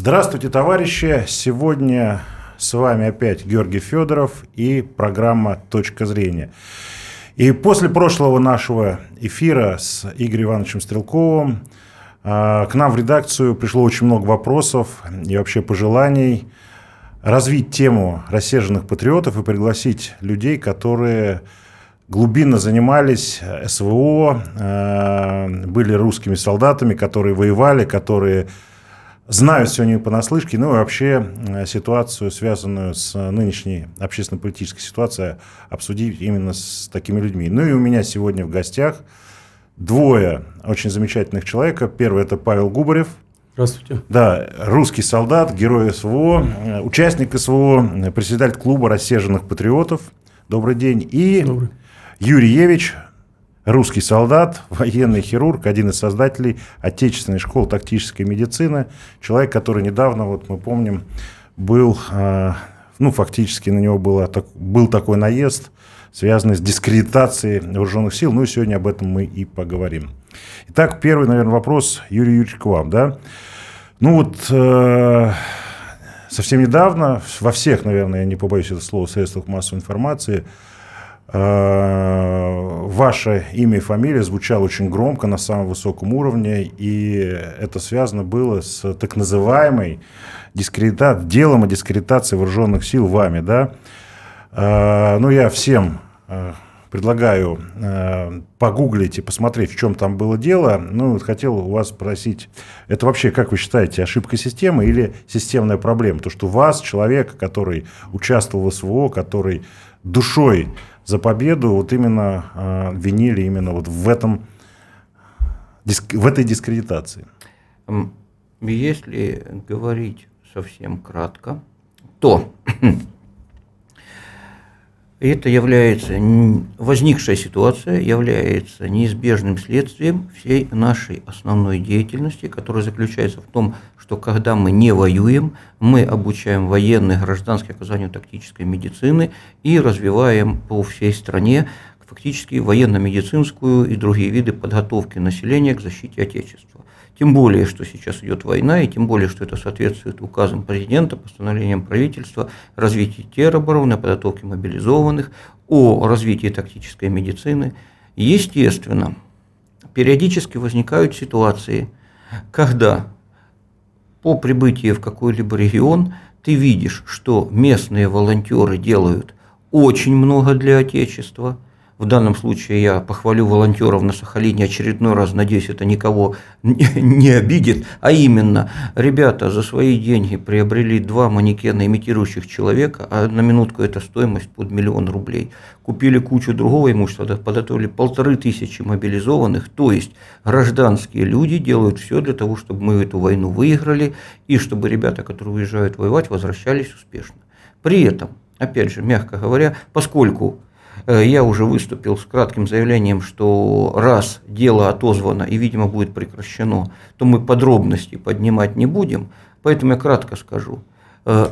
Здравствуйте, товарищи! Сегодня с вами опять Георгий Федоров и программа «Точка зрения». И после прошлого нашего эфира с Игорем Ивановичем Стрелковым а, к нам в редакцию пришло очень много вопросов и вообще пожеланий развить тему рассерженных патриотов и пригласить людей, которые глубинно занимались СВО, а, были русскими солдатами, которые воевали, которые знают не понаслышке, ну и вообще э, ситуацию, связанную с нынешней общественно-политической ситуацией, обсудить именно с такими людьми. Ну и у меня сегодня в гостях двое очень замечательных человека. Первый – это Павел Губарев. Здравствуйте. Да, русский солдат, герой СВО, участник СВО, председатель клуба рассерженных патриотов. Добрый день. И Добрый. Юрий Евич, русский солдат, военный хирург, один из создателей отечественной школы тактической медицины, человек, который недавно, вот мы помним, был, а, ну, фактически на него было, был такой наезд, связанный с дискредитацией вооруженных сил, ну и сегодня об этом мы и поговорим. Итак, первый, наверное, вопрос, Юрий Юрьевич, к вам, да? Ну вот, э, совсем недавно во всех, наверное, я не побоюсь этого слова, средствах массовой информации – Э, ваше имя и фамилия звучало очень громко на самом высоком уровне, и это связано было с так называемой дискредитацией, делом о дискредитации вооруженных сил вами, да? Э, ну, я всем э, предлагаю погуглить и посмотреть, в чем там было дело. Ну, хотел у вас спросить, это вообще, как вы считаете, ошибка системы или системная проблема? То, что вас, человека, который участвовал в СВО, который душой за победу вот именно э, винили именно вот в этом в этой дискредитации. Если говорить совсем кратко, то это является, возникшая ситуация является неизбежным следствием всей нашей основной деятельности, которая заключается в том, что когда мы не воюем, мы обучаем военных гражданских оказанию тактической медицины и развиваем по всей стране фактически военно-медицинскую и другие виды подготовки населения к защите Отечества. Тем более, что сейчас идет война, и тем более, что это соответствует указам президента, постановлениям правительства, развитии теробороны, подготовке мобилизованных, о развитии тактической медицины. Естественно, периодически возникают ситуации, когда по прибытии в какой-либо регион ты видишь, что местные волонтеры делают очень много для Отечества – в данном случае я похвалю волонтеров на Сахалине очередной раз, надеюсь, это никого не обидит, а именно, ребята за свои деньги приобрели два манекена, имитирующих человека, а на минутку это стоимость под миллион рублей. Купили кучу другого имущества, подготовили полторы тысячи мобилизованных, то есть гражданские люди делают все для того, чтобы мы эту войну выиграли, и чтобы ребята, которые уезжают воевать, возвращались успешно. При этом, опять же, мягко говоря, поскольку я уже выступил с кратким заявлением, что раз дело отозвано и, видимо, будет прекращено, то мы подробности поднимать не будем. Поэтому я кратко скажу. Э,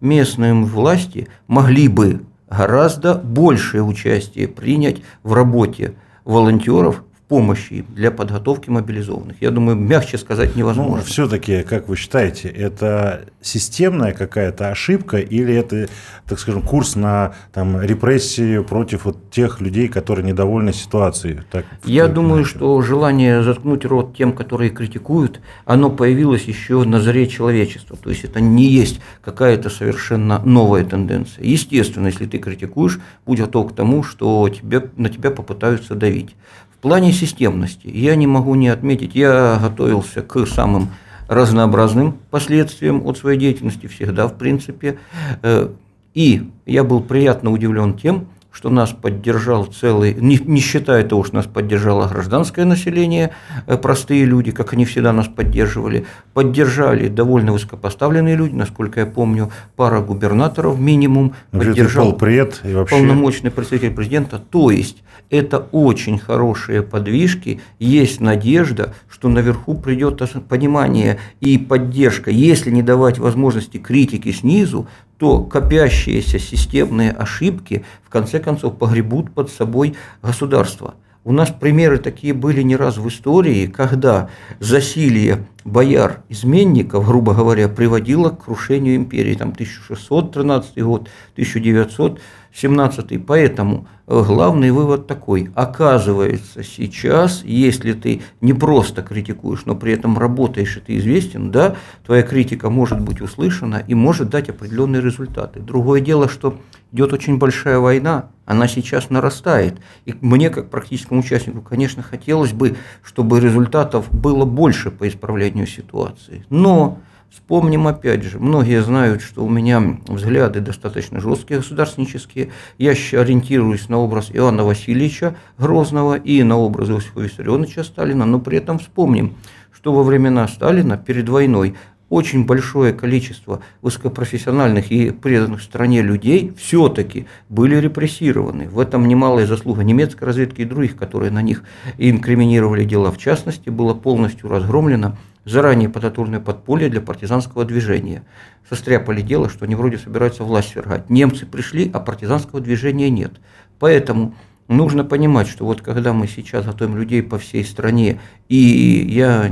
местные власти могли бы гораздо большее участие принять в работе волонтеров помощи для подготовки мобилизованных. Я думаю, мягче сказать невозможно. Ну, все-таки, как вы считаете, это системная какая-то ошибка или это, так скажем, курс на там, репрессию против вот тех людей, которые недовольны ситуацией? Так, Я думаю, что желание заткнуть рот тем, которые критикуют, оно появилось еще на заре человечества. То есть это не есть какая-то совершенно новая тенденция. Естественно, если ты критикуешь, будь готов к тому, что тебе, на тебя попытаются давить. В плане системности я не могу не отметить, я готовился к самым разнообразным последствиям от своей деятельности всегда, в принципе. Э, и я был приятно удивлен тем, что нас поддержал целый, не, не считая того, что нас поддержало гражданское население, э, простые люди, как они всегда нас поддерживали, поддержали довольно высокопоставленные люди, насколько я помню, пара губернаторов минимум, поддержал полпред и вообще... полномочный представитель президента. То есть это очень хорошие подвижки, есть надежда, что наверху придет понимание и поддержка. Если не давать возможности критики снизу, то копящиеся системные ошибки в конце концов погребут под собой государство. У нас примеры такие были не раз в истории, когда засилие бояр, изменников, грубо говоря, приводила к крушению империи. Там 1613 год, 1917. Поэтому э, главный вывод такой. Оказывается, сейчас, если ты не просто критикуешь, но при этом работаешь и ты известен, да, твоя критика может быть услышана и может дать определенные результаты. Другое дело, что идет очень большая война, она сейчас нарастает. И мне, как практическому участнику, конечно, хотелось бы, чтобы результатов было больше по исправлению ситуации. Но Вспомним опять же, многие знают, что у меня взгляды достаточно жесткие государственнические. Я ориентируюсь на образ Иоанна Васильевича Грозного и на образ Иосифа Виссарионовича Сталина, но при этом вспомним, что во времена Сталина перед войной очень большое количество высокопрофессиональных и преданных стране людей все-таки были репрессированы. В этом немалая заслуга немецкой разведки и других, которые на них инкриминировали дела. В частности, было полностью разгромлено заранее подготовленное подполье для партизанского движения. Состряпали дело, что они вроде собираются власть свергать. Немцы пришли, а партизанского движения нет. Поэтому Нужно понимать, что вот когда мы сейчас готовим людей по всей стране, и я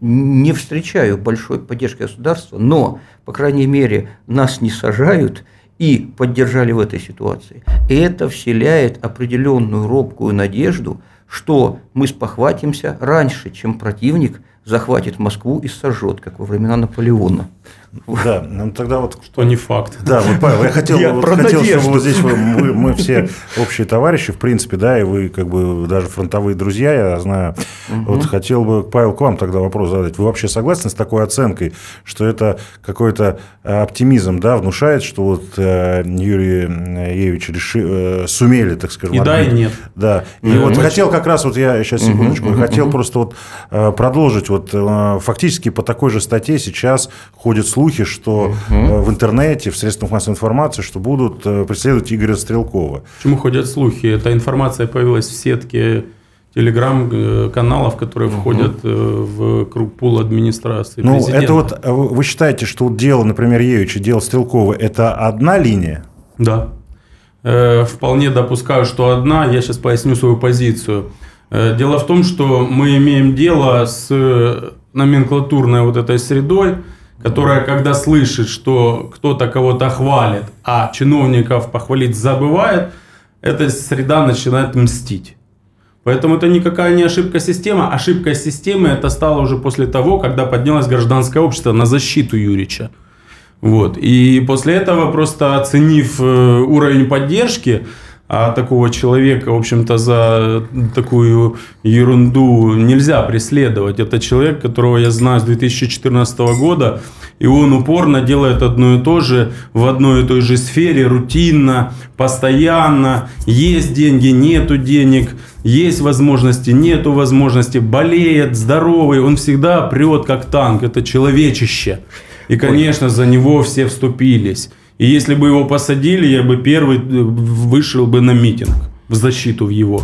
не встречаю большой поддержки государства, но, по крайней мере, нас не сажают и поддержали в этой ситуации. И это вселяет определенную робкую надежду, что мы спохватимся раньше, чем противник захватит Москву и сожжет, как во времена Наполеона. Да, ну тогда вот... Что не факт. Да, вот, Павел, я хотел, я вот, хотел чтобы вот здесь мы, мы, мы все общие товарищи, в принципе, да, и вы как бы даже фронтовые друзья, я знаю. Угу. Вот хотел бы, Павел, к вам тогда вопрос задать. Вы вообще согласны с такой оценкой, что это какой-то э, оптимизм, да, внушает, что вот э, Юрий Евич реши, э, сумели, так скажем... И да, и нет. Да. И mm вот хотел как раз, вот я сейчас секундочку, угу, хотел угу. просто вот продолжить, вот фактически по такой же статье сейчас ходит слухи, что угу. в интернете, в средствах массовой информации, что будут э, преследовать Игоря Стрелкова. Почему ходят слухи? Эта информация появилась в сетке телеграм-каналов, которые угу. входят в круг пул администрации. Ну, президента. это вот вы считаете, что дело, например, Евича, дело Стрелкова, это одна линия? Да. Вполне допускаю, что одна. Я сейчас поясню свою позицию. Дело в том, что мы имеем дело с номенклатурной вот этой средой, которая, когда слышит, что кто-то кого-то хвалит, а чиновников похвалить забывает, эта среда начинает мстить. Поэтому это никакая не ошибка системы. Ошибка системы это стало уже после того, когда поднялось гражданское общество на защиту Юрича. Вот. И после этого, просто оценив э, уровень поддержки, а такого человека, в общем-то, за такую ерунду нельзя преследовать. Это человек, которого я знаю с 2014 года, и он упорно делает одно и то же в одной и той же сфере, рутинно, постоянно. Есть деньги, нету денег, есть возможности, нету возможности, болеет, здоровый, он всегда прет как танк, это человечище. И, конечно, за него все вступились. И если бы его посадили, я бы первый э, вышел бы на митинг в защиту его.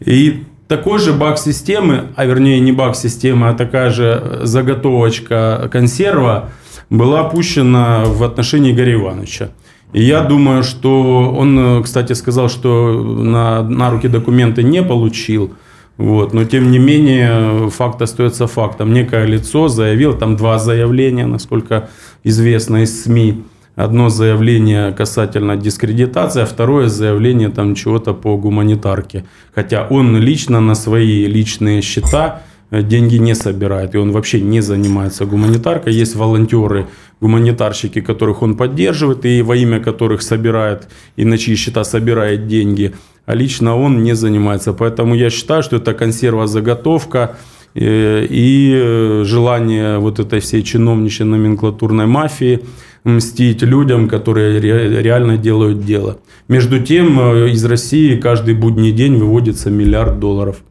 И такой же баг системы, а вернее не баг системы, а такая же заготовочка консерва была пущена в отношении Игоря Ивановича. И я думаю, что он, э, кстати, сказал, что на, на руки документы не получил. Вот, но тем не менее факт остается фактом. Некое лицо заявило, там два заявления, насколько известно из СМИ, одно заявление касательно дискредитации, а второе заявление там чего-то по гуманитарке. Хотя он лично на свои личные счета э, деньги не собирает, и он вообще не занимается гуманитаркой. Есть волонтеры, гуманитарщики, которых он поддерживает, и во имя которых собирает, и на чьи счета собирает деньги, а лично он не занимается. Поэтому я считаю, что это консерва-заготовка, э, и э, желание вот этой всей чиновничьей номенклатурной мафии – мстить людям, которые реально делают дело. Между тем, э, из России каждый будний день выводится миллиард долларов.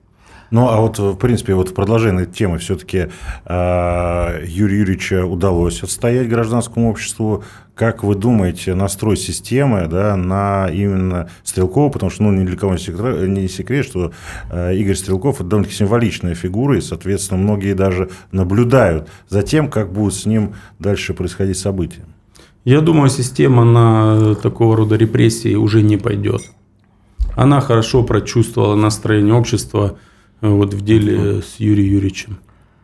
Ну, а вот, в принципе, вот в продолжении темы все-таки э, Юрию Юрьевичу удалось отстоять гражданскому обществу. Как вы думаете, настрой системы да, на именно Стрелкова, потому что ну, ни для кого не секрет, не секрет что э, Игорь Стрелков – это довольно-таки символичная фигура, и, соответственно, многие даже наблюдают за тем, как будут с ним дальше происходить события. Я думаю, система на такого рода репрессии уже не пойдет. Она хорошо прочувствовала настроение общества э, вот в деле с Юрием Юрьевичем.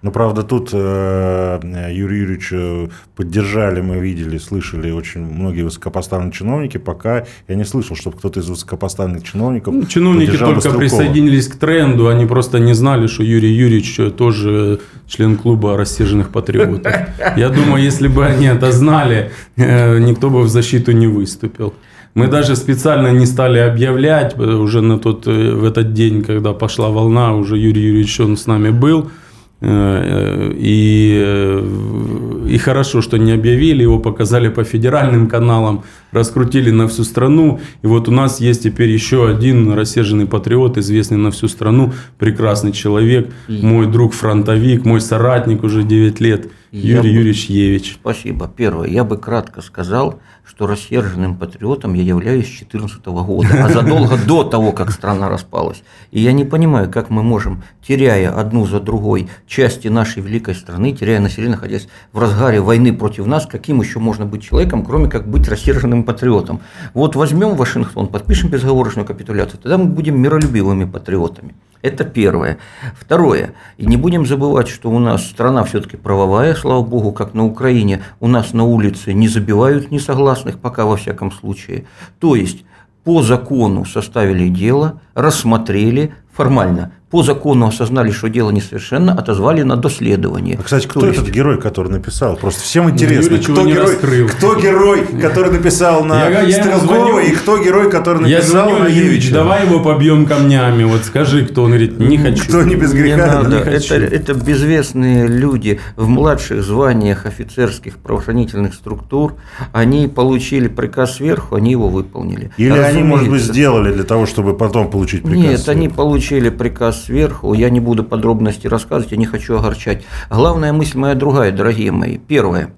Но, правда, тут э, Юрий Юрьевич э, поддержали, мы видели, слышали очень многие высокопоставленные чиновники, пока я не слышал, чтобы кто-то из высокопоставленных чиновников ну, Чиновники только Бастрюкова. присоединились к тренду, они просто не знали, что Юрий Юрьевич тоже член клуба рассерженных патриотов. Я думаю, если бы они это знали, э, никто бы в защиту не выступил. Мы даже специально не стали объявлять, уже на тот, э, в этот день, когда пошла волна, уже Юрий Юрьевич он с нами был – Э, и, э, и хорошо, что не объявили, его показали по федеральным каналам, раскрутили на всю страну. И вот у нас есть теперь еще один рассерженный патриот, известный на всю страну, прекрасный человек, мой друг фронтовик, мой соратник уже 9 лет, Юрий я Юрьевич Евич. Спасибо. Первое, я бы кратко сказал, что рассерженным патриотом я являюсь с 2014 года, а задолго до того, как страна распалась. И я не понимаю, как мы можем, теряя одну за другой части нашей великой страны, теряя население, находясь в разгаре войны против нас, каким еще можно быть человеком, кроме как быть рассерженным патриотом. Вот возьмем Вашингтон, подпишем безоговорочную капитуляцию, тогда мы будем миролюбивыми патриотами. Это первое. Второе. И не будем забывать, что у нас страна все-таки правовая, слава богу, как на Украине. У нас на улице не забивают несогласных, пока во всяком случае. То есть по закону составили дело, рассмотрели формально по закону осознали, что дело несовершенно, отозвали на доследование. А, кстати, кто То этот герой, который написал? Просто всем интересно, кто герой, кто герой, который написал на я, я Стрелкова, и кто герой, который написал я на Юрьевича? Давай его побьем камнями, вот скажи, кто он говорит, не хочу. Кто не без греха? Не надо. Не это, это безвестные люди в младших званиях офицерских правоохранительных структур, они получили приказ сверху, они его выполнили. Или Разумеется. они, может быть, сделали для того, чтобы потом получить приказ Нет, сверху. они получили приказ сверху. Я не буду подробности рассказывать, я не хочу огорчать. Главная мысль моя другая, дорогие мои. Первое.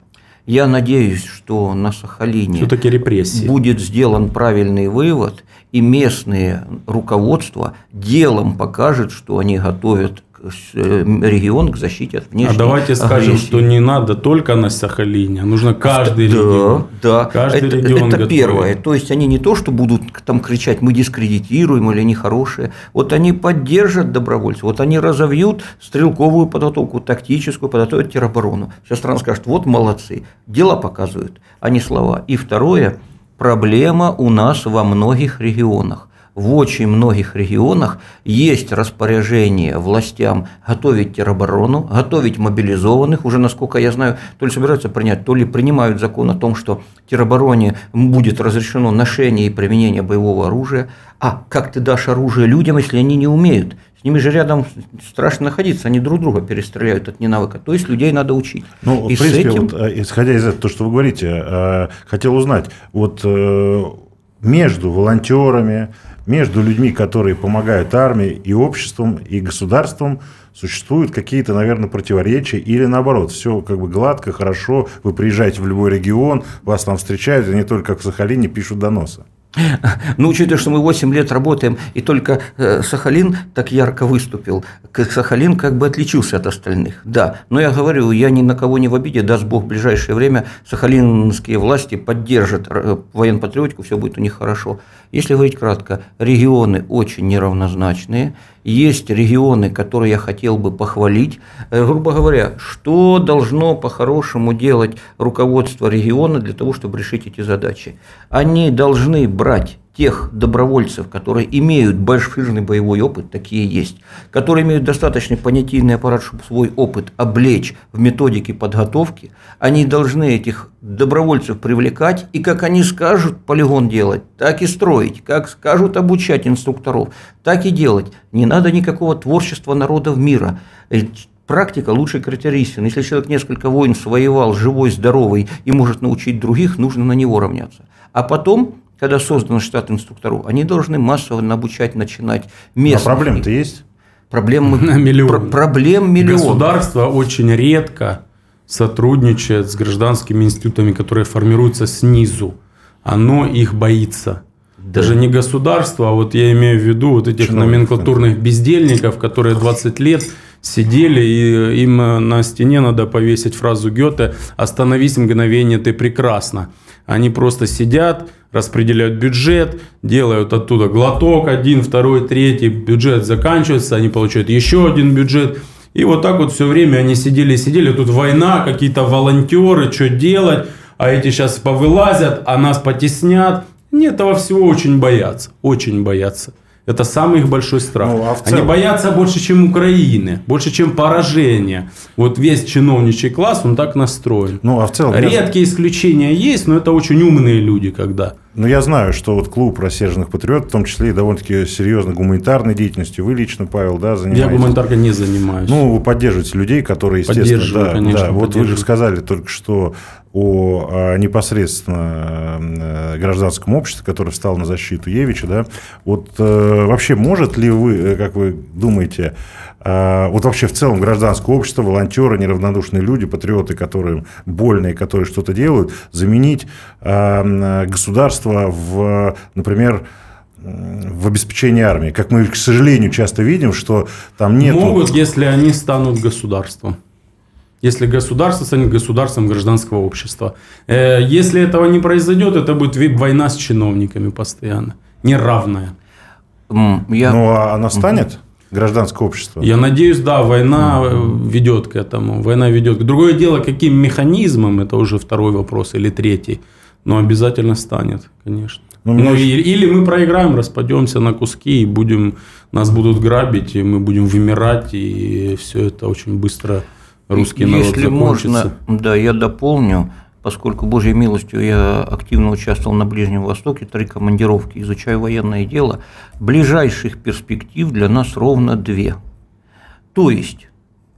Я надеюсь, что на Сахалине Все-таки репрессии. будет сделан правильный вывод, и местное руководство делом покажет, что они готовят регион к защите от внешней А давайте скажем, агрессии. что не надо только на Сахалине, а нужно каждый да, регион. Да, каждый это, регион это первое. То есть они не то, что будут там кричать, мы дискредитируем или они хорошие. Вот они поддержат добровольцев, вот они разовьют стрелковую подготовку, тактическую, подготовят тероборону. Вся страна скажет, вот молодцы, дела показывают, а не слова. И второе, проблема у нас во многих регионах в очень многих регионах есть распоряжение властям готовить тероборону, готовить мобилизованных. Уже, насколько я знаю, то ли собираются принять, то ли принимают закон о том, что теробороне будет разрешено ношение и применение боевого оружия. А как ты дашь оружие людям, если они не умеют? С ними же рядом страшно находиться, они друг друга перестреляют от ненавыка. То есть людей надо учить. Ну, и в принципе, этим... вот, э, исходя из этого, то, что вы говорите, э, хотел узнать, вот э, между волонтерами, между людьми, которые помогают армии и обществом, и государством, существуют какие-то, наверное, противоречия или наоборот, все как бы гладко, хорошо, вы приезжаете в любой регион, вас там встречают, и не только как в Сахалине пишут доносы. Ну, учитывая, что мы 8 лет работаем, и только э, Сахалин так ярко выступил, Сахалин как бы отличился от остальных. Да, но я говорю, я ни на кого не в обиде, даст Бог в ближайшее время сахалинские власти поддержат э, военно-патриотику, все будет у них хорошо. Если говорить кратко, регионы очень неравнозначные. Есть регионы, которые я хотел бы похвалить. Э, грубо говоря, что должно по-хорошему делать руководство региона для того, чтобы решить эти задачи? Они должны брать тех добровольцев, которые имеют большой боевой опыт, такие есть, которые имеют достаточный понятийный аппарат, чтобы свой опыт облечь в методике подготовки, они должны этих добровольцев привлекать и, как они скажут, полигон делать, так и строить, как скажут обучать инструкторов, так и делать. Не надо никакого творчества народов мира э, практика лучший критерий. Если человек несколько войн своевал, живой, здоровый и может научить других, нужно на него равняться. А потом когда создан штат инструкторов, они должны массово обучать, начинать местных. А проблем-то есть? Проблем, миллион. Про, проблем миллион. Государство очень редко сотрудничает с гражданскими институтами, которые формируются снизу. Оно их боится. Да. Даже не государство, а вот я имею в виду вот этих Чиновник, номенклатурных бездельников, которые 20 лет сидели, и им на стене надо повесить фразу Гёте «Остановись мгновение, ты прекрасна». Они просто сидят, распределяют бюджет, делают оттуда глоток один, второй, третий, бюджет заканчивается, они получают еще один бюджет, И вот так вот все время они сидели, сидели, тут война, какие-то волонтеры, что делать, а эти сейчас повылазят, а нас потеснят. Нет, этого всего очень боятся, очень боятся. Это самый их большой страх. Ну, а целом... Они боятся больше, чем Украины, больше, чем поражения. Вот весь чиновничий класс, он так настроен. Ну, а в целом... Редкие исключения есть, но это очень умные люди, когда... Ну, я знаю, что вот клуб рассерженных патриотов, в том числе и довольно-таки серьезно гуманитарной деятельностью, вы лично, Павел, да, занимаетесь? Я гуманитаркой не занимаюсь. Ну, вы поддерживаете людей, которые, естественно, да, конечно, да. Вот вы же сказали только что о, о непосредственно э, гражданском обществе, которое встало на защиту Евича, да, вот э, вообще может ли вы, э, как вы думаете, вот вообще в целом гражданское общество, волонтеры, неравнодушные люди, патриоты, которые больные, которые что-то делают, заменить э, государство в, например, в обеспечении армии. Как мы, к сожалению, часто видим, что там нет... Могут, если они станут государством если государство станет государством гражданского общества. Э, если этого не произойдет, это будет война с чиновниками постоянно, неравная. Я... Ну, а она станет? Гражданское общество. Я надеюсь, да, война ведет к этому. Война ведет. Другое дело, каким механизмом, это уже второй вопрос или третий. Но обязательно станет, конечно. Ну, ну, и, или мы проиграем, распадемся на куски и будем, нас будут грабить, и мы будем вымирать, и все это очень быстро русский народ Если закончится. можно, да, я дополню, поскольку Божьей милостью я активно участвовал на Ближнем Востоке, три командировки, изучаю военное дело, ближайших перспектив для нас ровно две. То есть,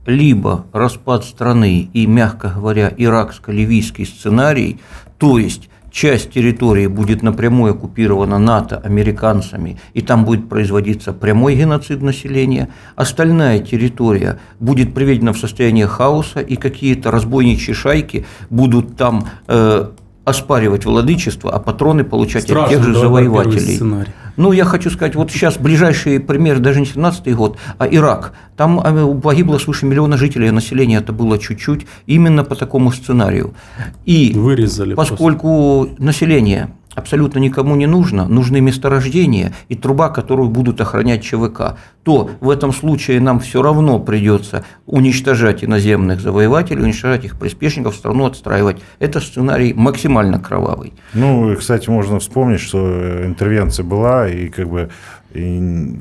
либо распад страны и, мягко говоря, иракско-ливийский сценарий, то есть часть территории будет напрямую оккупирована НАТО американцами, и там будет производиться прямой геноцид населения, остальная территория будет приведена в состояние хаоса, и какие-то разбойничьи шайки будут там э, оспаривать владычество, а патроны получать Страшно, от тех же завоевателей. Ну, я хочу сказать, вот сейчас ближайший пример, даже не 17-й год, а Ирак. Там э, погибло свыше миллиона жителей, а население это было чуть-чуть, именно по такому сценарию. И Вырезали поскольку просто. население абсолютно никому не нужно, нужны месторождения и труба, которую будут охранять ЧВК, то в этом случае нам все равно придется уничтожать иноземных завоевателей, уничтожать их приспешников, страну отстраивать. Это сценарий максимально кровавый. Ну, и, кстати, можно вспомнить, что интервенция была, и как бы и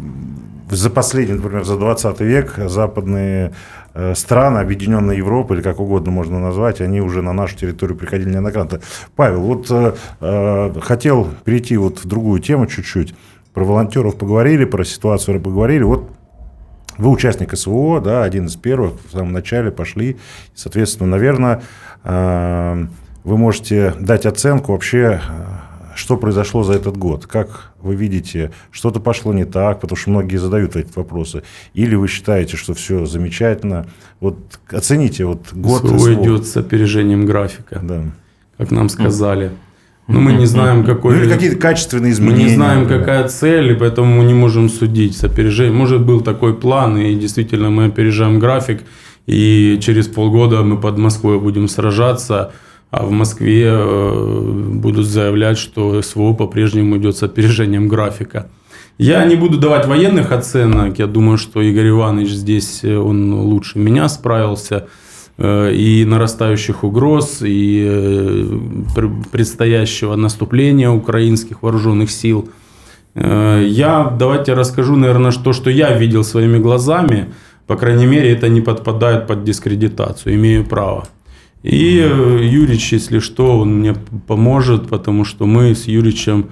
за последний, например, за 20 век западные Э, страны, Объединенной Европы, или как угодно можно назвать, они уже на нашу территорию приходили неоднократно. Павел, вот э, э, хотел перейти вот в другую тему чуть-чуть. Про волонтеров поговорили, про ситуацию поговорили. Вот вы участник СВО, да, один из первых, в самом начале пошли. Соответственно, наверное, вы можете дать оценку вообще что произошло за этот год? Как вы видите, что-то пошло не так, потому что многие задают эти вопросы. Или вы считаете, что все замечательно? Вот оцените вот год. СВО идет с опережением графика, да. как нам сказали. Но мы не знаем, какой... Ну, или какие-то качественные изменения. Мы не знаем, например. какая цель, и поэтому мы не можем судить с опережением. Может, был такой план, и действительно мы опережаем график, и через полгода мы под Москвой будем сражаться, а в Москве э, будут заявлять, что СВО по-прежнему идет с опережением графика. Я не буду давать военных оценок. Я думаю, что Игорь Иванович здесь э, он лучше меня справился. Э, и нарастающих угроз, и предстоящего наступления украинских вооруженных сил. Я давайте расскажу, наверное, то, что я видел своими глазами. По крайней мере, это не подпадает под дискредитацию. Имею право. И э, Юрич, если что, он мне поможет, потому что мы с Юричем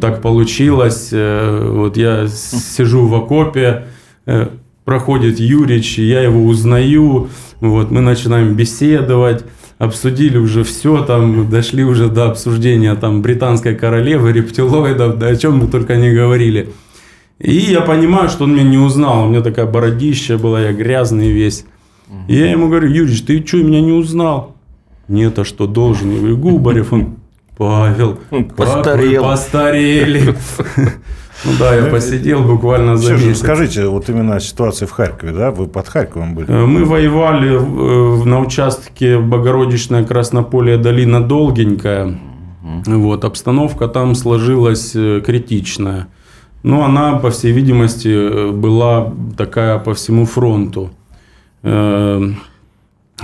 так получилось. Э, вот я сижу в окопе, э, проходит Юрич, я его узнаю, вот мы начинаем беседовать, обсудили уже все, там дошли уже до обсуждения там британской королевы, рептилоидов, да о чем мы только не говорили. И я понимаю, что он меня не узнал, у меня такая бородища была, я грязный весь. И я ему говорю, Юрич, ты что, меня не узнал? Нет, а что должен? Я говорю, Губарев, он, Павел, постарел. постарели. Ну да, я посидел буквально за Все месяц. Скажите, вот именно ситуация в Харькове, да? Вы под Харьковом были? Э, мы воевали э, на участке Богородичная Краснополье долина Долгенькая. Вот, обстановка там сложилась э, критичная. Но она, по всей видимости, была такая по всему фронту. Э,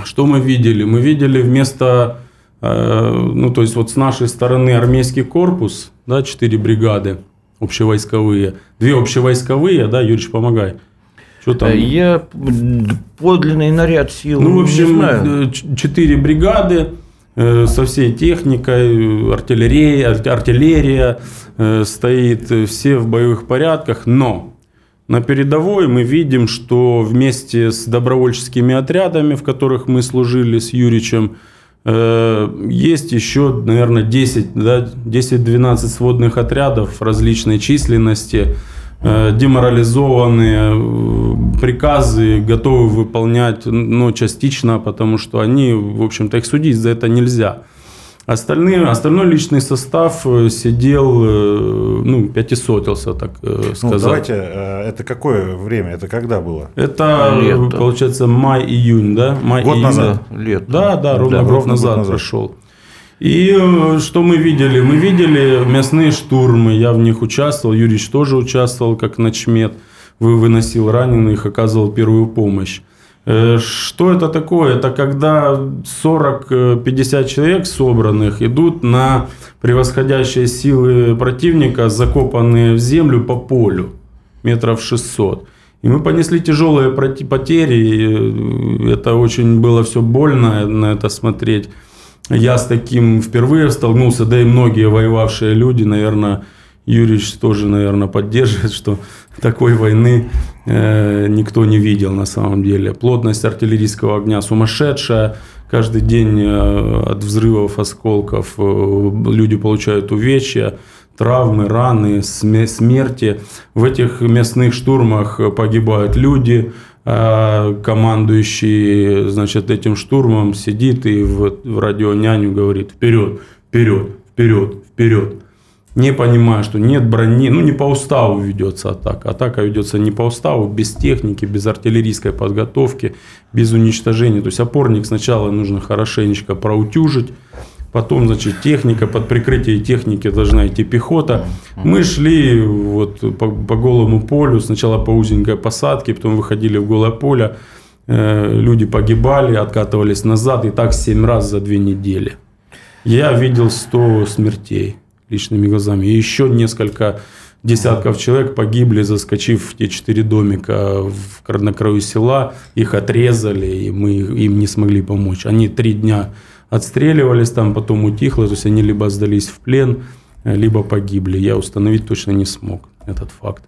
что мы видели? Мы видели вместо, э, ну то есть вот с нашей стороны армейский корпус, да, четыре бригады общевойсковые, две общевойсковые, да, Юрьевич, помогай. Что там? Я подлинный наряд сил Ну, в общем, знаю. четыре бригады со всей техникой, артиллерия, артиллерия стоит, все в боевых порядках, но на передовой мы видим, что вместе с добровольческими отрядами, в которых мы служили с Юричем, э, есть еще, наверное, 10, да, 10-12 сводных отрядов различной численности, э, деморализованные, э, приказы готовы выполнять, но частично, потому что они, в общем-то, их судить за это нельзя. Остальные, остальной личный состав э, сидел, э, ну, пятисотился, так э, ну, сказать. Ну, давайте, это какое время, это когда было? Это, Лето. получается, май-июнь, да? Май, год назад? Лето. Да, да, ровно да, год, год назад, назад прошел. И что мы видели? Мы видели мясные штурмы, я в них участвовал, Юрьевич тоже участвовал как начмет, выносил раненых, оказывал первую помощь. Э, что это такое? Это когда 40-50 человек собранных идут на превосходящие силы противника, закопанные в землю по полю метров 600. И мы понесли тяжелые потери. Это очень было все больно на это смотреть. Я с таким впервые столкнулся, да и многие воевавшие люди, наверное, Юрьевич тоже, наверное, поддерживает, что такой войны э, никто не видел на самом деле. Плотность артиллерийского огня сумасшедшая. Каждый день э, от взрывов, осколков э, люди получают увечья, травмы, раны, смерти. В этих мясных штурмах погибают люди. Э, командующий значит, этим штурмом сидит и в, в радионяню говорит «Вперед, вперед, вперед, вперед!» Не понимая, что нет брони, ну не по уставу ведется атака. Атака ведется не по уставу, без техники, без артиллерийской подготовки, без уничтожения. То есть опорник сначала нужно хорошенечко проутюжить, потом, значит, техника, под прикрытие техники должна идти пехота. Мы шли вот по, по голому полю, сначала по узенькой посадке, потом выходили в голое поле, э, люди погибали, откатывались назад, и так семь раз за две недели. Я видел 100 смертей личными глазами. И еще несколько десятков человек погибли, заскочив в те четыре домика в, на краю села. Их отрезали, и мы им не смогли помочь. Они три дня отстреливались там, потом утихло. То есть они либо сдались в плен, либо погибли. Я установить точно не смог этот факт.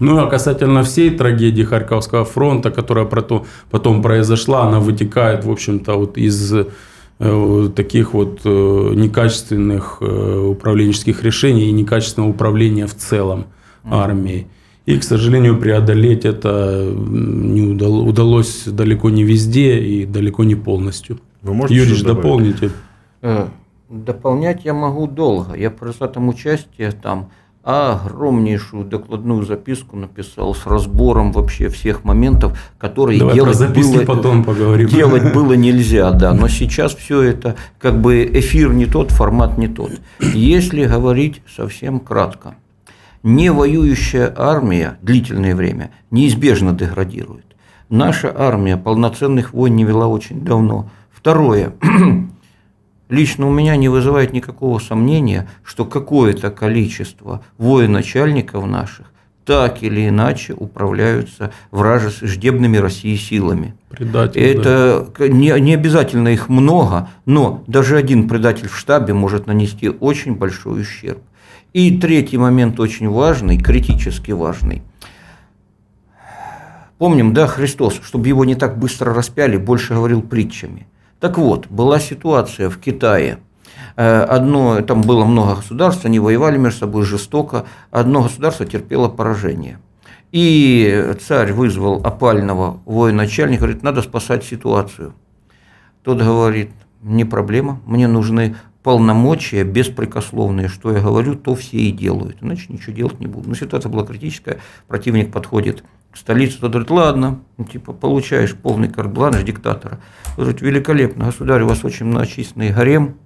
Ну а касательно всей трагедии Харьковского фронта, которая потом произошла, она вытекает, в общем-то, вот из таких вот э, некачественных э, управленческих решений и некачественного управления в целом армией. И, к сожалению, преодолеть это не удалось далеко не везде и далеко не полностью. Вы можете Юрий, дополните? Дополнять я могу долго. Я просто там участие там огромнейшую докладную записку написал с разбором вообще всех моментов, которые Давай делать, было, потом поговорим. делать было нельзя, да. Но сейчас все это как бы эфир не тот, формат не тот. Если говорить совсем кратко, не воюющая армия длительное время неизбежно деградирует. Наша армия полноценных войн не вела очень давно. Второе Лично у меня не вызывает никакого сомнения, что какое-то количество военачальников наших так или иначе управляются враждебными России силами. Предатель, Это да. не, не обязательно их много, но даже один предатель в штабе может нанести очень большой ущерб. И третий момент очень важный, критически важный. Помним, да, Христос, чтобы его не так быстро распяли, больше говорил притчами. Так вот, была ситуация в Китае. Э, одно, там было много государств, они воевали между собой жестоко. Одно государство терпело поражение. И царь вызвал опального военачальника, говорит, надо спасать ситуацию. Тот говорит, не проблема, мне нужны полномочия беспрекословные, что я говорю, то все и делают, иначе ничего делать не буду. Но ситуация была критическая, противник подходит столицу, тот говорит, ладно, ну, типа, получаешь полный карт-бланш диктатора. Он говорит, великолепно, государь, у вас очень многочисленный гарем,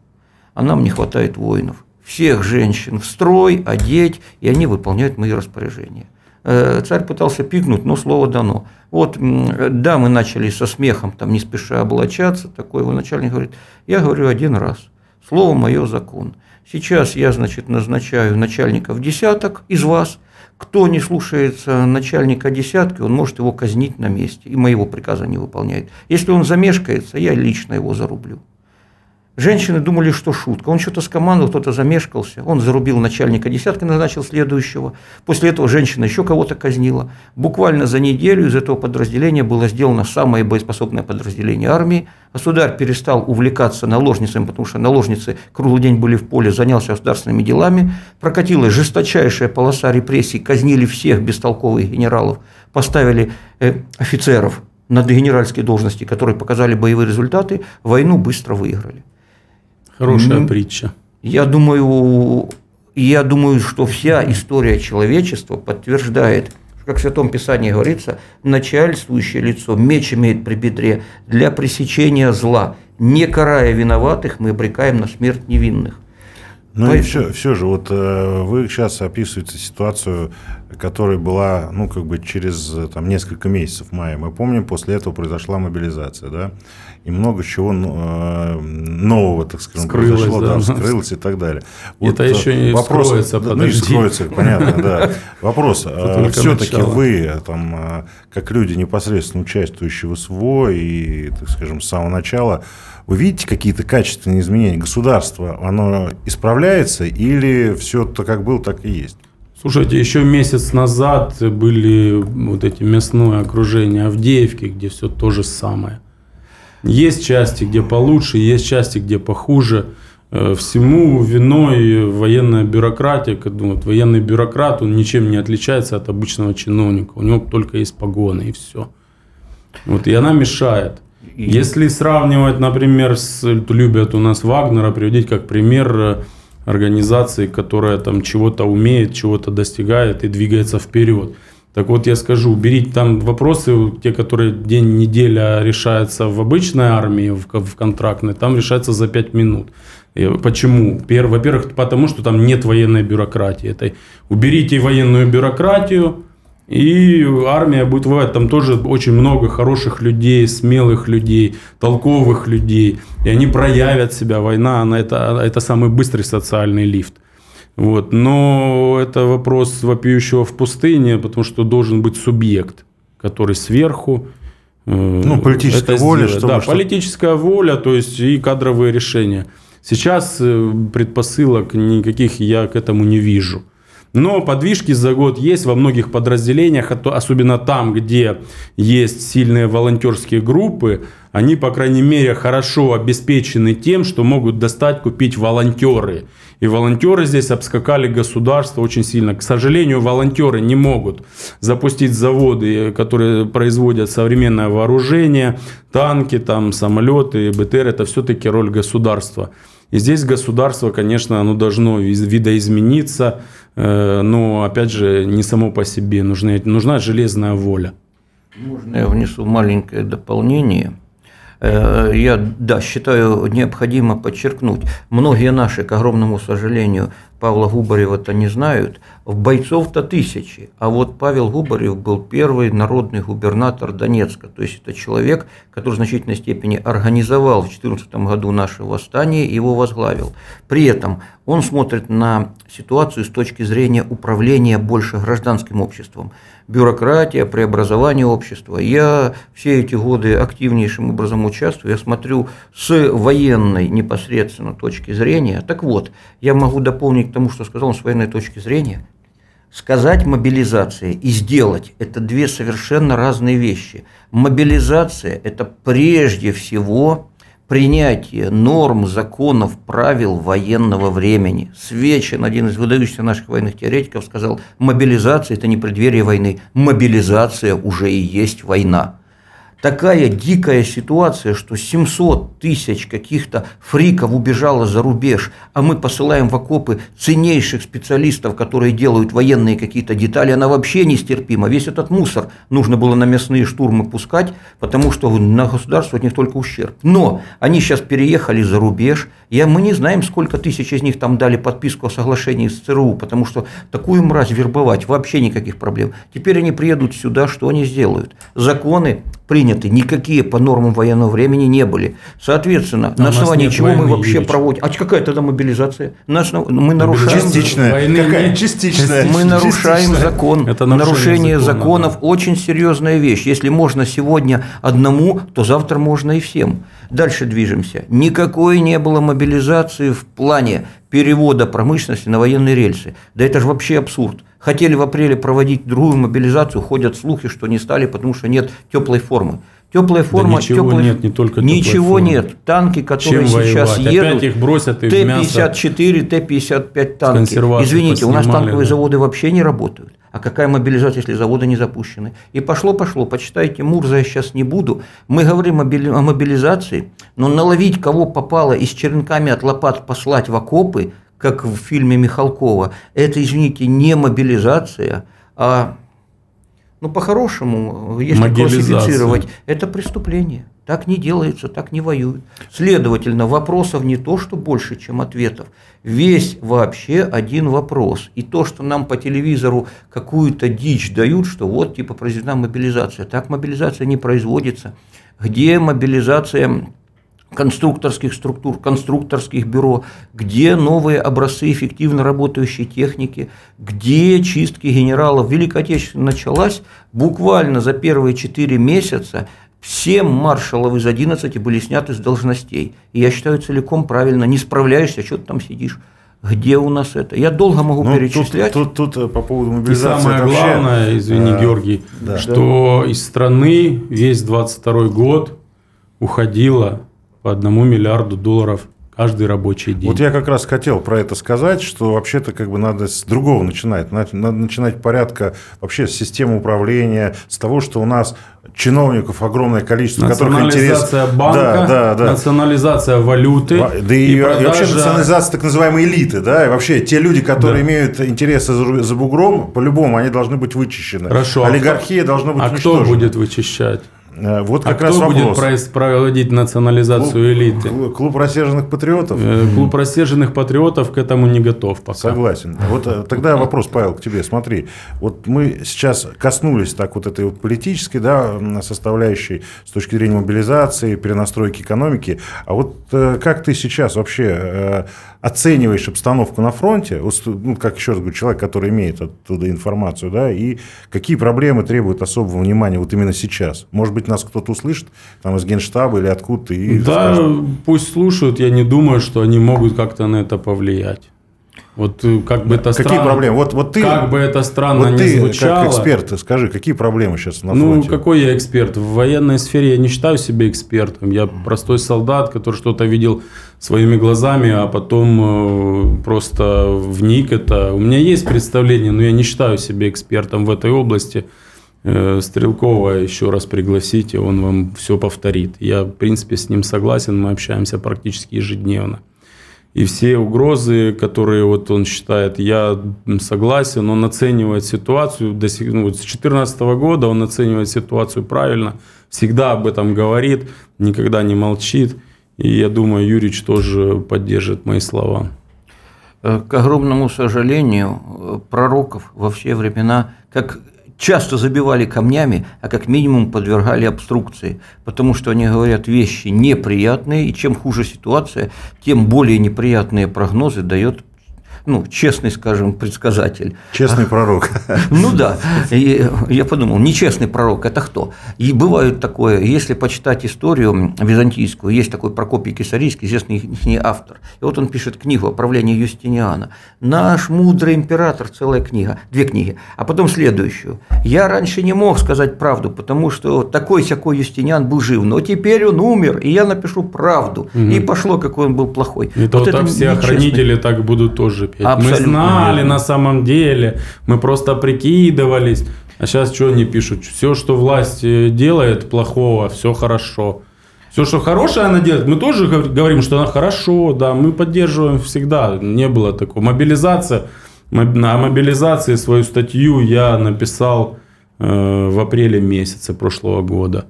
а нам не хватает воинов. Всех женщин в строй, одеть, и они выполняют мои распоряжения. Э, царь пытался пикнуть, но слово дано. Вот, да, мы начали со смехом, там, не спеша облачаться, такой его начальник говорит, я говорю один раз, слово мое закон. Сейчас я, значит, назначаю начальников десяток из вас, кто не слушается начальника десятки, он может его казнить на месте, и моего приказа не выполняет. Если он замешкается, я лично его зарублю. Женщины думали, что шутка. Он что-то скомандовал, кто-то замешкался. Он зарубил начальника десятки, назначил следующего. После этого женщина еще кого-то казнила. Буквально за неделю из этого подразделения было сделано самое боеспособное подразделение армии. Государь перестал увлекаться наложницами, потому что наложницы круглый день были в поле, занялся государственными делами. Прокатилась жесточайшая полоса репрессий, казнили всех бестолковых генералов, поставили э, офицеров на генеральские должности, которые показали боевые результаты, войну быстро выиграли. Хорошая mm притча. Я думаю, я думаю, что вся история человечества подтверждает, как в Святом Писании говорится, начальствующее лицо меч имеет при бедре для пресечения зла. Не карая виноватых, мы обрекаем на смерть невинных. Ну Поэтому... и все, все же, вот э, вы сейчас описываете ситуацию, которая была, ну, как бы через там, несколько месяцев мая. Мы помним, после этого произошла мобилизация, да, и много чего ну, э, нового, так скажем, скрылось, произошло, да, да, вскрылось и так далее. Вот, Это еще не вопрос, вскроется, да, ну, и вскроется, понятно, да. Вопрос, э, все-таки вы, там, как люди, непосредственно участвующие в СВО и, так скажем, с самого начала, вы видите какие-то качественные изменения? Государство, оно исправляется или все то, как было, так и есть? Слушайте, еще месяц назад были вот эти мясное окружение Авдеевки, где все то же самое. Есть части, где получше, есть части, где похуже. Э, всему виной военная бюрократия. Вот военный бюрократ, он ничем не отличается от обычного чиновника. У него только есть погоны и все. Вот, и она мешает. Если сравнивать, например, с любят у нас Вагнера приводить как пример э, организации, которая там чего-то умеет, чего-то достигает и двигается вперед. Так вот, я скажу, уберите там вопросы, те, которые день, неделя решаются в обычной армии, в, в контрактной, там решается за 5 минут. Почему? Во-первых, потому что там нет военной бюрократии. Это уберите военную бюрократию, и армия будет воевать. Там тоже очень много хороших людей, смелых людей, толковых людей. И они проявят себя. Война, она это, это самый быстрый социальный лифт. Вот. Но это вопрос вопиющего в пустыне, потому что должен быть субъект, который сверху. Э, ну, политическая воля. Чтобы, да, что... политическая воля, то есть и кадровые решения. Сейчас э, предпосылок никаких я к этому не вижу. Но подвижки за год есть во многих подразделениях, особенно там, где есть сильные волонтерские группы. Они, по крайней мере, хорошо обеспечены тем, что могут достать, купить волонтеры. И волонтеры здесь обскакали государство очень сильно. К сожалению, волонтеры не могут запустить заводы, которые производят современное вооружение, танки, там, самолеты, БТР. Это все-таки роль государства. И здесь государство, конечно, оно должно видоизмениться, э, но, опять же, не само по себе. Нужна, нужна железная воля. Можно я внесу маленькое дополнение – Э, я, да, считаю необходимо подчеркнуть, многие наши, к огромному сожалению, Павла Губарева-то не знают, в бойцов-то тысячи, а вот Павел Губарев был первый народный губернатор Донецка, то есть это человек, который в значительной степени организовал в 2014 году наше восстание и его возглавил. При этом он смотрит на ситуацию с точки зрения управления больше гражданским обществом бюрократия, преобразование общества. Я все эти годы активнейшим образом участвую, я смотрю с военной непосредственно точки зрения. Так вот, я могу дополнить к тому, что сказал он с военной точки зрения. Сказать мобилизация и сделать – это две совершенно разные вещи. Мобилизация – это прежде всего принятие норм, законов, правил военного времени. Свечин, один из выдающихся наших военных теоретиков, сказал, мобилизация – это не преддверие войны, мобилизация уже и есть война. Такая дикая ситуация, что 700 тысяч каких-то фриков убежало за рубеж, а мы посылаем в окопы ценнейших специалистов, которые делают военные какие-то детали, она вообще нестерпима. Весь этот мусор нужно было на мясные штурмы пускать, потому что на государство от них только ущерб. Но они сейчас переехали за рубеж, и мы не знаем, сколько тысяч из них там дали подписку о соглашении с ЦРУ, потому что такую мразь вербовать вообще никаких проблем. Теперь они приедут сюда, что они сделают? Законы приняты, никакие по нормам военного времени не были. Соответственно, А на основании чего мы вообще Юрьевич. проводим? А какая тогда мобилизация? На основ- Мы нарушаем... Частичная. Войны Какая? Частичная. Мы нарушаем Частичная. закон. Это нарушение Нарушение закона, законов да. очень серьезная вещь. Если можно сегодня одному, то завтра можно и всем. Дальше движемся. Никакой не было мобилизации в плане перевода промышленности на военные рельсы. Да это же вообще абсурд. Хотели в апреле проводить другую мобилизацию, ходят слухи, что не стали, потому что нет теплой формы. Теплая форма, ничего теплой- нет, не только Ничего формы. нет. Танки, которые Чем сейчас воевать? едут, Опять их бросят и в мясо. Т-54, Т-55 танки. Извините, у нас танковые да. заводы вообще не работают. А какая мобилизация, если заводы не запущены? И пошло-пошло, почитайте Мурза, я сейчас не буду. Мы говорим о мобилизации, но наловить кого попало и с черенками от лопат послать в окопы, как в фильме Михалкова, это, извините, не мобилизация, а, ну, по-хорошему, если классифицировать, это преступление. Так не делается, так не воюют. Следовательно, вопросов не то, что больше, чем ответов. Весь вообще один вопрос. И то, что нам по телевизору какую-то дичь дают, что вот типа произведена мобилизация. Так мобилизация не производится. Где мобилизация конструкторских структур, конструкторских бюро, где новые образцы эффективно работающей техники, где чистки генералов. Великая Отечественная началась буквально за первые 4 месяца. Все маршалов из 11 были сняты с должностей. И я считаю целиком правильно. Не справляешься, что ты там сидишь. Где у нас это? Я долго могу Ну, перечислять. Тут, тут, тут, по поводу И мобилизации. самое это вообще, главное, извини, э, Георгий, да. что из страны весь 22 год уходило по одному миллиарду долларов каждый рабочий день. Вот я как раз хотел про это сказать, что вообще-то как бы надо с другого начинать. Надо надо начинать порядка вообще с системы управления, с того, что у нас чиновников огромное количество, которых интерес... Национализация банка, Да, да, да. национализация валюты. Ва- Да и, и вообще продажа- национализация так называемой элиты, да, и вообще те люди, которые Да. имеют интересы за, за бугром, по-любому они должны быть вычищены. Хорошо, а Олигархия должна быть А кто уничтожена. будет вычищать? Э, Вот А как раз кто будет вопрос. проис- проводить национализацию элиты? Клуб, клуб рассерженных патриотов? Э, Клуб рассерженных патриотов к этому не готов пока. Согласен. Вот э, тогда вопрос, Павел, к тебе. Смотри, вот мы сейчас коснулись так вот этой вот политической да, составляющей с точки зрения мобилизации, перенастройки экономики. А вот как ты сейчас вообще оцениваешь обстановку на фронте, ну, как еще раз говорю, человек, который имеет оттуда информацию, да, и какие проблемы требуют особого внимания вот именно сейчас? Может быть, нас кто-то услышит там из Генштаба или откуда-то и Да, скажет, пусть слушают, я не думаю, что они могут как-то на это повлиять. Вот э, как бы это какие странно, проблемы? Вот, вот ты, как бы это странно вот не ты звучало. как эксперт, скажи, какие проблемы сейчас на Ну, фронте? какой я эксперт? В военной сфере я не считаю себя экспертом. Я простой солдат, который что-то видел своими глазами, а потом э, просто вник это. У меня есть представление, но я не считаю себя экспертом в этой области. Э, Стрелкова еще раз пригласите, он вам все повторит. Я, в принципе, с ним согласен, мы общаемся практически ежедневно. И все угрозы, которые вот он считает, я согласен, он оценивает ситуацию, до ну, вот с 2014 года он оценивает ситуацию правильно, всегда об этом говорит, никогда не молчит. И я думаю, Юрич тоже поддержит мои слова. Э, К огромному сожалению, э, пророков во все времена, как часто забивали камнями, а как минимум подвергали обструкции, потому что они говорят вещи неприятные, и чем хуже ситуация, тем более неприятные прогнозы дает ну, честный, скажем, предсказатель. Честный пророк. Ну да, и я подумал, нечестный пророк – это кто? И бывает такое, если почитать историю византийскую, есть такой Прокопий Кесарийский, известный их автор, и вот он пишет книгу о правлении Юстиниана. Наш мудрый император, целая книга, две книги, а потом следующую. Я раньше не мог сказать правду, потому что такой-сякой Юстиниан был жив, но теперь он умер, и я напишу правду. И пошло, какой он был плохой. И то Вот так это все нечестный. охранители так будут тоже петь. Мы Абсолютно знали на самом деле, мы просто прикидывались. А сейчас что они пишут? Все, что власть э, делает плохого, все хорошо. Все, что хорошее она делает, мы тоже говорим, что она хорошо, да, мы поддерживаем всегда. Не было такого. Мобилизация. На мобилизации свою статью я написал э, в апреле месяце прошлого года.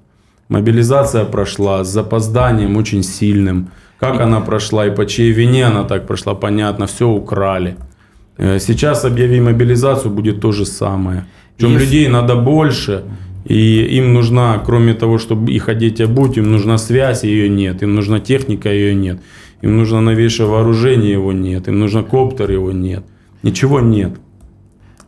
Мобилизация прошла с запозданием очень сильным. Как она прошла и по чьей вине она так прошла, понятно, все украли. Э, сейчас объяви мобилизацию, будет то же самое. Причем Если... людей надо больше, и им нужна, кроме того, чтобы их одеть обуть, им нужна связь, ее нет. Им нужна техника, ее нет. Им нужно новейшее вооружение, его нет. Им нужно коптер, его нет. Ничего нет.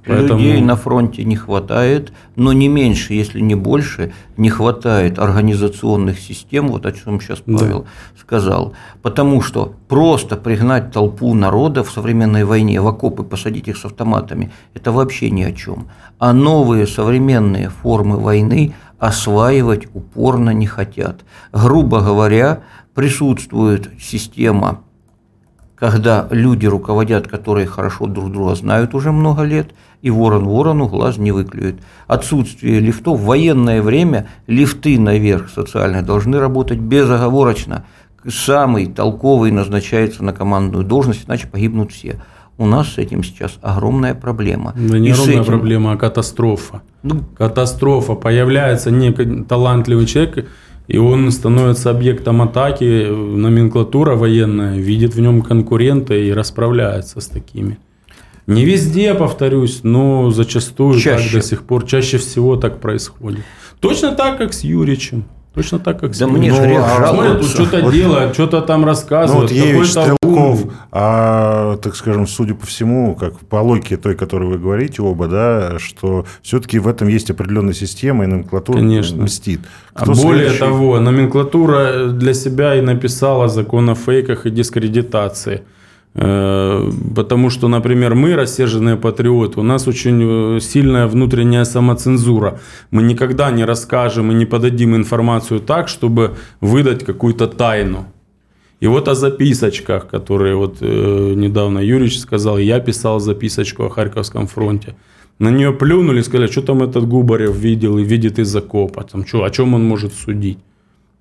Поэтому... Людей на фронте не хватает, но не меньше, если не больше, не хватает организационных систем, вот о чем сейчас Павел да. сказал. Потому что просто пригнать толпу народа в современной войне в окопы, посадить их с автоматами, это вообще ни о чем. А новые современные формы войны осваивать упорно не хотят. Грубо говоря, присутствует система когда люди руководят, которые хорошо друг друга знают уже много лет, и ворон ворону глаз не выклюет. Отсутствие лифтов. В военное время лифты наверх социальные должны работать безоговорочно. Самый толковый назначается на командную должность, иначе погибнут все. У нас с этим сейчас огромная проблема. Да не огромная этим... проблема, а катастрофа. Ну, катастрофа. Появляется некий талантливый человек, и он становится объектом атаки, номенклатура военная видит в нем конкурента и расправляется с такими. Не везде, повторюсь, но зачастую чаще. так до сих пор, чаще всего так происходит. Точно так, как с Юричем. Точно так, как Да мне же Смотрят, что-то вот, делает, что-то там рассказывает. Ну, вот Евич Стрелков, а, так скажем, судя по всему, как по логике той, которой вы говорите оба, да, что все-таки в этом есть определенная система, и номенклатура Конечно. мстит. А Кто а более следующий? того, номенклатура для себя и написала закон о фейках и дискредитации. Э, потому что, например, мы, рассерженные патриоты, у нас очень э, сильная внутренняя самоцензура. Мы никогда не расскажем и не подадим информацию так, чтобы выдать какую-то тайну. И вот о записочках, которые вот э, недавно Юрич сказал, я писал записочку о Харьковском фронте. На нее плюнули, сказали, что там этот Губарев видел и видит из окопа. Там, что, о чем он может судить?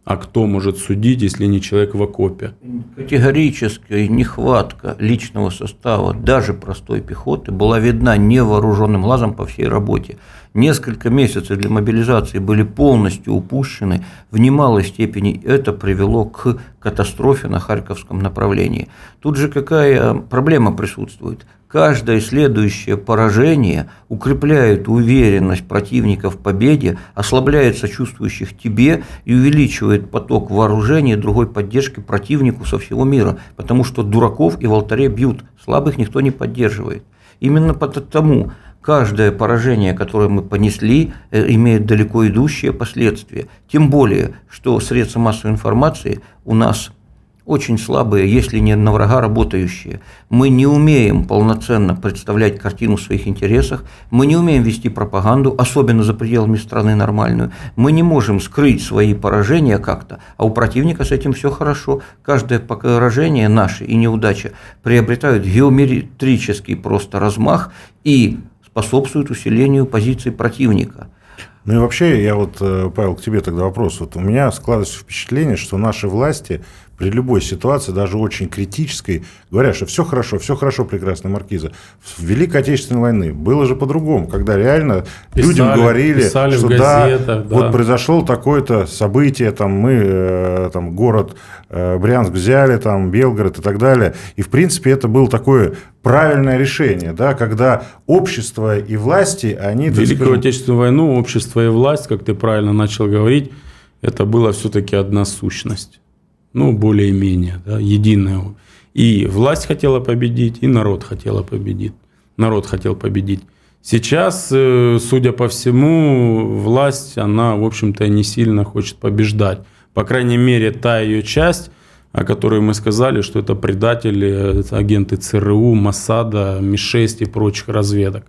А кто может судить, если не человек в окопе? Категорическая нехватка личного состава, даже простой пехоты, была видна невооруженным глазом по всей работе. Несколько месяцев для мобилизации были полностью упущены. В немалой степени это привело к катастрофе на Харьковском направлении. Тут же какая проблема присутствует? Каждое следующее поражение укрепляет уверенность противника в победе, ослабляет сочувствующих тебе и увеличивает поток вооружения и другой поддержки противнику со всего мира, потому что дураков и в алтаре бьют, слабых никто не поддерживает. Именно потому каждое поражение, которое мы понесли, э, имеет далеко идущие последствия. Тем более, что средства массовой информации у нас очень слабые, если не на врага работающие. Мы не умеем полноценно представлять картину в своих интересах, мы не умеем вести пропаганду, особенно за пределами страны нормальную. Мы не можем скрыть свои поражения как-то, а у противника с этим все хорошо. Каждое поражение наше и неудача приобретают геометрический просто размах и способствуют усилению позиций противника. Ну и вообще, я вот, э, Павел, к тебе тогда вопрос. Вот у меня складывается впечатление, что наши власти при любой ситуации, даже очень критической, говорят, что все хорошо, все хорошо, прекрасная маркиза. В Великой Отечественной войны было же по-другому, когда реально писали, людям говорили, писали что газетах, да, да, вот произошло такое-то событие, там мы э, там, город э, Брянск взяли, там Белгород и так далее. И, в принципе, это было такое правильное решение, да, когда общество и власти, они... Великую скажем... Отечественную войну, общество и власть, как ты правильно начал говорить, это была все-таки одна сущность ну, более-менее, да, единая. И власть хотела победить, и народ хотела победить. Народ хотел победить. Сейчас, э, судя по всему, власть, она, в общем-то, не сильно хочет побеждать. По крайней мере, та ее часть, о которой мы сказали, что это предатели, это агенты ЦРУ, МОСАДа, МИ-6 и прочих разведок.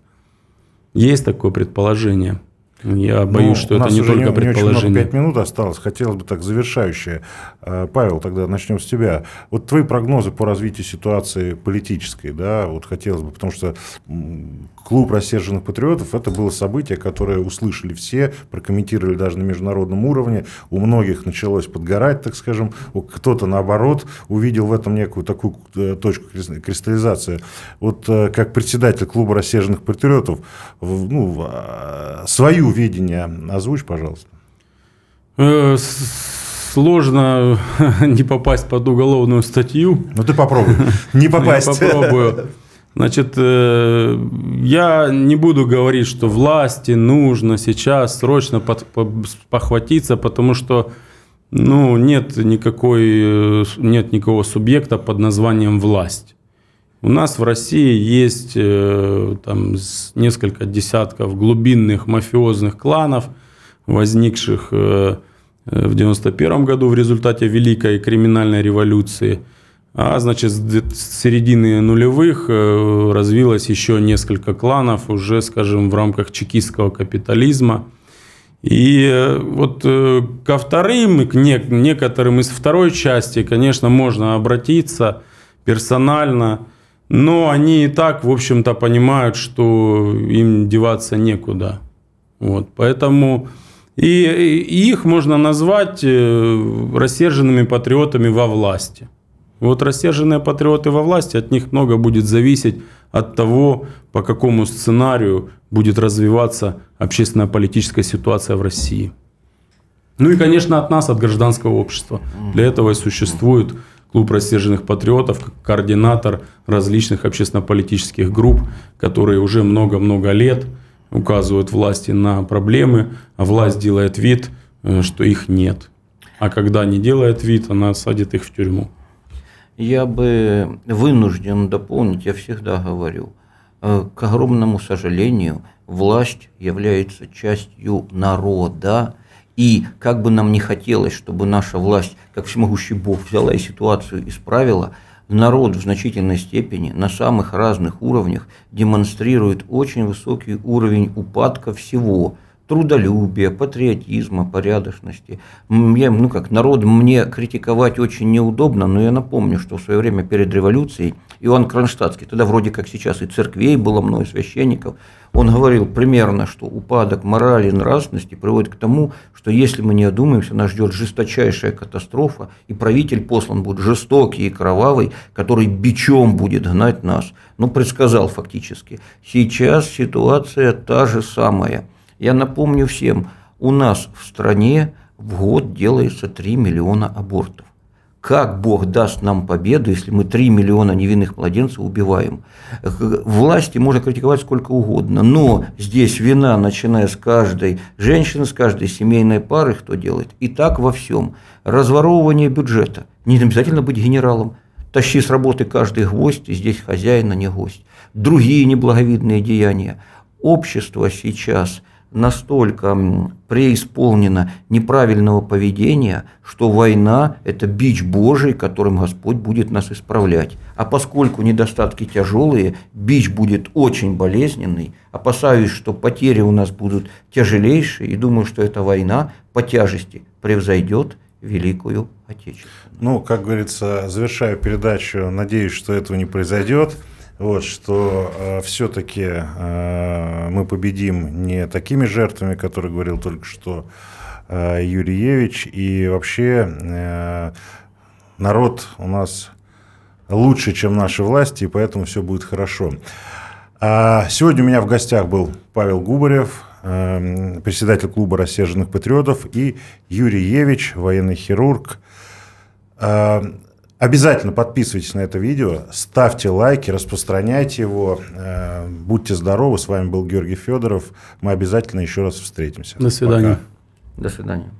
Есть такое предположение. Я боюсь, ну, что это не только не, предположение. Не очень много, 5 минут осталось. Хотелось бы так завершающее. А, Павел, тогда начнем с тебя. Вот твои прогнозы по развитию ситуации политической, да, вот хотелось бы, потому что клуб рассерженных патриотов, это было событие, которое услышали все, прокомментировали даже на международном уровне. У многих началось подгорать, так скажем. Кто-то, наоборот, увидел в этом некую такую э, точку кристаллизации. Вот э, как председатель клуба рассерженных патриотов, ну, а, свое видение озвучь, пожалуйста. Э, сложно не попасть под уголовную статью. Ну ты попробуй. Не попасть. Я попробую. Значит, э, я не буду говорить, что власти нужно сейчас срочно похватиться, потому что ну, нет, никакой, э, нет никакого субъекта под названием власть. У нас в России есть э, там, несколько десятков глубинных мафиозных кланов, возникших в 1991 году в результате Великой криминальной революции – а значит, с середины нулевых э, развилось еще несколько кланов уже, скажем, в рамках чекистского капитализма. И э, вот э, ко вторым, к некоторым из второй части, конечно, можно обратиться персонально, но они и так, в общем-то, понимают, что им деваться некуда. Вот, поэтому и, и их можно назвать рассерженными патриотами во власти. Вот рассерженные патриоты во власти, от них много будет зависеть от того, по какому сценарию будет развиваться общественно-политическая ситуация в России. Ну и, конечно, от нас, от гражданского общества. Для этого и существует клуб рассерженных патриотов, как координатор различных общественно-политических групп, которые уже много-много лет указывают власти на проблемы, а власть делает вид, э, что их нет. А когда не делает вид, она садит их в тюрьму я бы вынужден дополнить, я всегда говорю, э, к огромному сожалению, власть является частью народа, и как бы нам не хотелось, чтобы наша власть, как всемогущий Бог, взяла и ситуацию исправила, народ в значительной степени на самых разных уровнях демонстрирует очень высокий уровень упадка всего – трудолюбия, патриотизма, порядочности. Я, ну как, народ мне критиковать очень неудобно, но я напомню, что в свое время перед революцией Иоанн Кронштадтский, тогда вроде как сейчас и церквей было много, священников, он говорил примерно, что упадок морали и нравственности приводит к тому, что если мы не одумаемся, нас ждет жесточайшая катастрофа, и правитель послан будет жестокий и кровавый, который бичом будет гнать нас. Ну, предсказал фактически. Сейчас ситуация та же самая – я напомню всем, у нас в стране в год делается 3 миллиона абортов. Как Бог даст нам победу, если мы 3 миллиона невинных младенцев убиваем? Власти можно критиковать сколько угодно, но здесь вина, начиная с каждой женщины, с каждой семейной пары, кто делает. И так во всем. Разворовывание бюджета. Не обязательно быть генералом. Тащи с работы каждый гвоздь, и здесь хозяин, а не гость. Другие неблаговидные деяния. Общество сейчас – настолько преисполнено неправильного поведения, что война – это бич Божий, которым Господь будет нас исправлять. А поскольку недостатки тяжелые, бич будет очень болезненный, опасаюсь, что потери у нас будут тяжелейшие, и думаю, что эта война по тяжести превзойдет Великую Отечественную. Ну, как говорится, завершаю передачу, надеюсь, что этого не произойдет вот, что э, все-таки э, мы победим не такими жертвами, которые говорил только что э, Юрьевич, и вообще э, народ у нас лучше, чем наши власти, и поэтому все будет хорошо. А сегодня у меня в гостях был Павел Губарев, э, председатель клуба рассерженных патриотов, и Юрий Евич, военный хирург. Э, Обязательно подписывайтесь на это видео, ставьте лайки, распространяйте его. Э, будьте здоровы. С вами был Георгий Федоров. Мы обязательно еще раз встретимся. До свидания. Пока. До свидания.